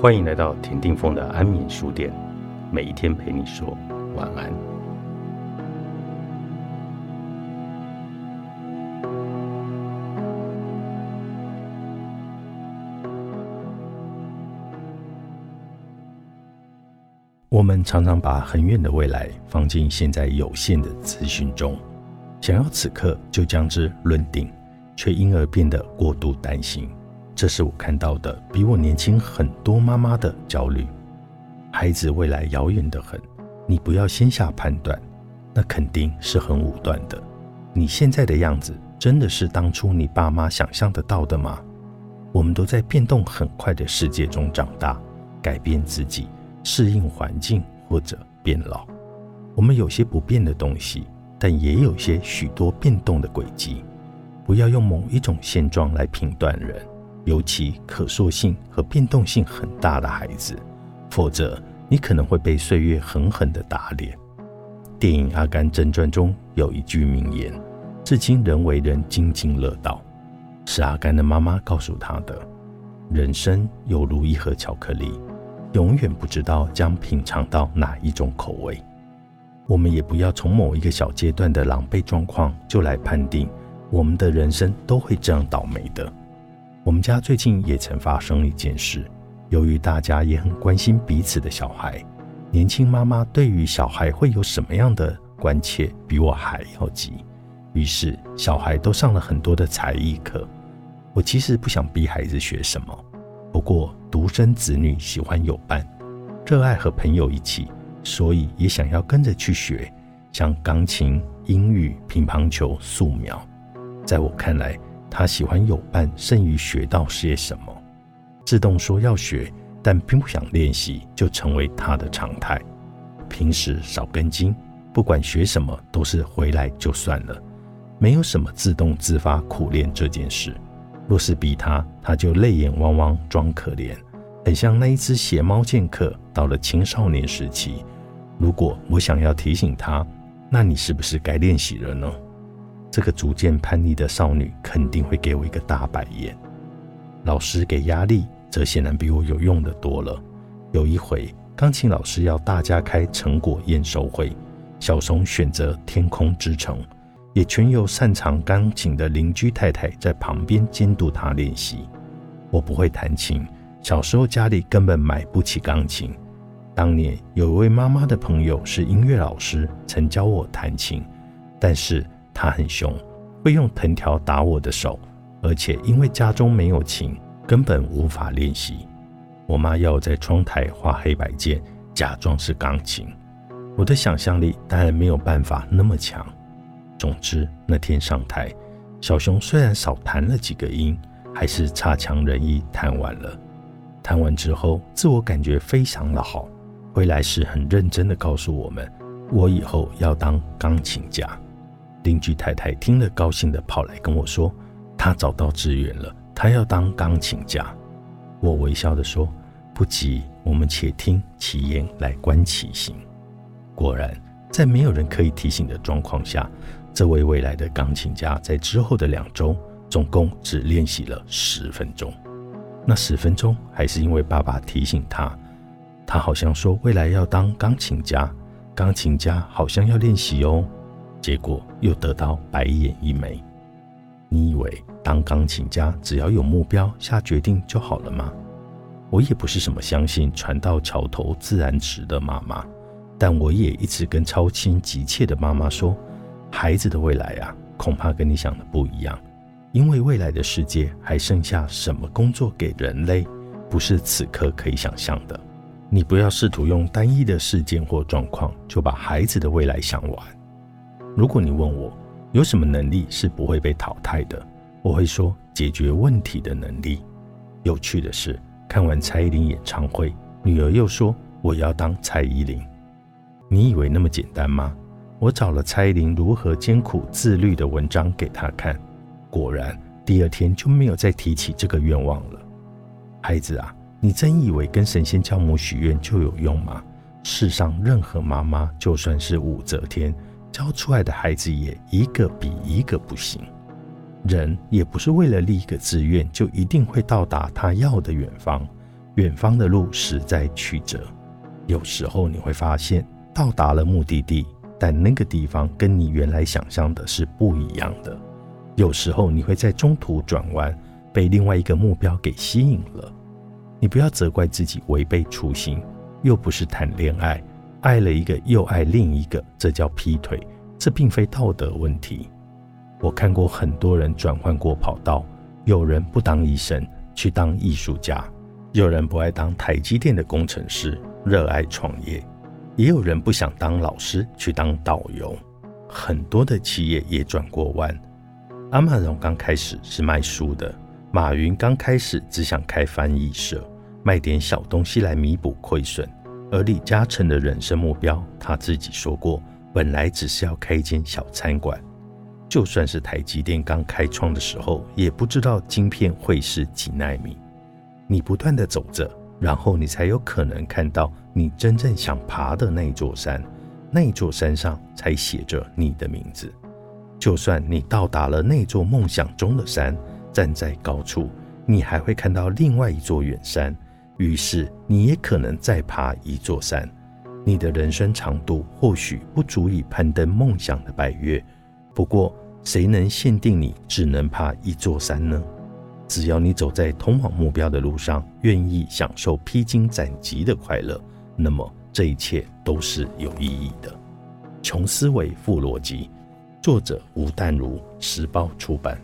欢迎来到田定峰的安眠书店，每一天陪你说晚安。我们常常把很远的未来放进现在有限的资讯中，想要此刻就将之论定，却因而变得过度担心。这是我看到的比我年轻很多妈妈的焦虑。孩子未来遥远得很，你不要先下判断，那肯定是很武断的。你现在的样子，真的是当初你爸妈想象得到的吗？我们都在变动很快的世界中长大，改变自己，适应环境或者变老。我们有些不变的东西，但也有些许多变动的轨迹。不要用某一种现状来评断人。尤其可塑性和变动性很大的孩子，否则你可能会被岁月狠狠地打脸。电影《阿甘正传》中有一句名言，至今仍为人津津乐道，是阿甘的妈妈告诉他的：“人生犹如一盒巧克力，永远不知道将品尝到哪一种口味。”我们也不要从某一个小阶段的狼狈状况就来判定我们的人生都会这样倒霉的。我们家最近也曾发生一件事，由于大家也很关心彼此的小孩，年轻妈妈对于小孩会有什么样的关切，比我还要急。于是小孩都上了很多的才艺课。我其实不想逼孩子学什么，不过独生子女喜欢有伴，热爱和朋友一起，所以也想要跟着去学，像钢琴、英语、乒乓球、素描。在我看来。他喜欢有伴，胜于学到些什么。自动说要学，但并不想练习，就成为他的常态。平时少根筋，不管学什么都是回来就算了，没有什么自动自发苦练这件事。若是逼他，他就泪眼汪汪装可怜，很像那一只邪猫剑客。到了青少年时期，如果我想要提醒他，那你是不是该练习了呢？这个逐渐叛逆的少女肯定会给我一个大白眼。老师给压力，则显然比我有用的多了。有一回，钢琴老师要大家开成果验收会，小松选择《天空之城》，也全由擅长钢琴的邻居太太在旁边监督他练习。我不会弹琴，小时候家里根本买不起钢琴。当年有一位妈妈的朋友是音乐老师，曾教我弹琴，但是。他很凶，会用藤条打我的手，而且因为家中没有琴，根本无法练习。我妈要我在窗台画黑白键，假装是钢琴。我的想象力当然没有办法那么强。总之，那天上台，小熊虽然少弹了几个音，还是差强人意弹完了。弹完之后，自我感觉非常的好。回来时很认真的告诉我们，我以后要当钢琴家。邻居太太听了，高兴地跑来跟我说：“她找到资源了，她要当钢琴家。”我微笑地说：“不急，我们且听其言来观其行。”果然，在没有人可以提醒的状况下，这位未来的钢琴家在之后的两周，总共只练习了十分钟。那十分钟还是因为爸爸提醒他，他好像说未来要当钢琴家，钢琴家好像要练习哦。结果又得到白眼一枚。你以为当钢琴家只要有目标下决定就好了吗？我也不是什么相信船到桥头自然直的妈妈，但我也一直跟超亲急切的妈妈说，孩子的未来啊，恐怕跟你想的不一样，因为未来的世界还剩下什么工作给人类，不是此刻可以想象的。你不要试图用单一的事件或状况就把孩子的未来想完。如果你问我有什么能力是不会被淘汰的，我会说解决问题的能力。有趣的是，看完蔡依林演唱会，女儿又说我要当蔡依林。你以为那么简单吗？我找了蔡依林如何艰苦自律的文章给她看，果然第二天就没有再提起这个愿望了。孩子啊，你真以为跟神仙教母许愿就有用吗？世上任何妈妈，就算是武则天。教出来的孩子也一个比一个不行。人也不是为了立一个志愿就一定会到达他要的远方。远方的路实在曲折。有时候你会发现，到达了目的地，但那个地方跟你原来想象的是不一样的。有时候你会在中途转弯，被另外一个目标给吸引了。你不要责怪自己违背初心，又不是谈恋爱，爱了一个又爱另一个，这叫劈腿，这并非道德问题。我看过很多人转换过跑道，有人不当医生去当艺术家，有人不爱当台积电的工程师，热爱创业，也有人不想当老师去当导游。很多的企业也转过弯。阿马荣刚开始是卖书的。马云刚开始只想开翻译社，卖点小东西来弥补亏损。而李嘉诚的人生目标，他自己说过，本来只是要开一间小餐馆。就算是台积电刚开创的时候，也不知道晶片会是几纳米。你不断的走着，然后你才有可能看到你真正想爬的那座山，那座山上才写着你的名字。就算你到达了那座梦想中的山。站在高处，你还会看到另外一座远山，于是你也可能再爬一座山。你的人生长度或许不足以攀登梦想的百岳，不过谁能限定你只能爬一座山呢？只要你走在通往目标的路上，愿意享受披荆斩棘的快乐，那么这一切都是有意义的。穷思维，富逻辑，作者吴淡如，时报出版。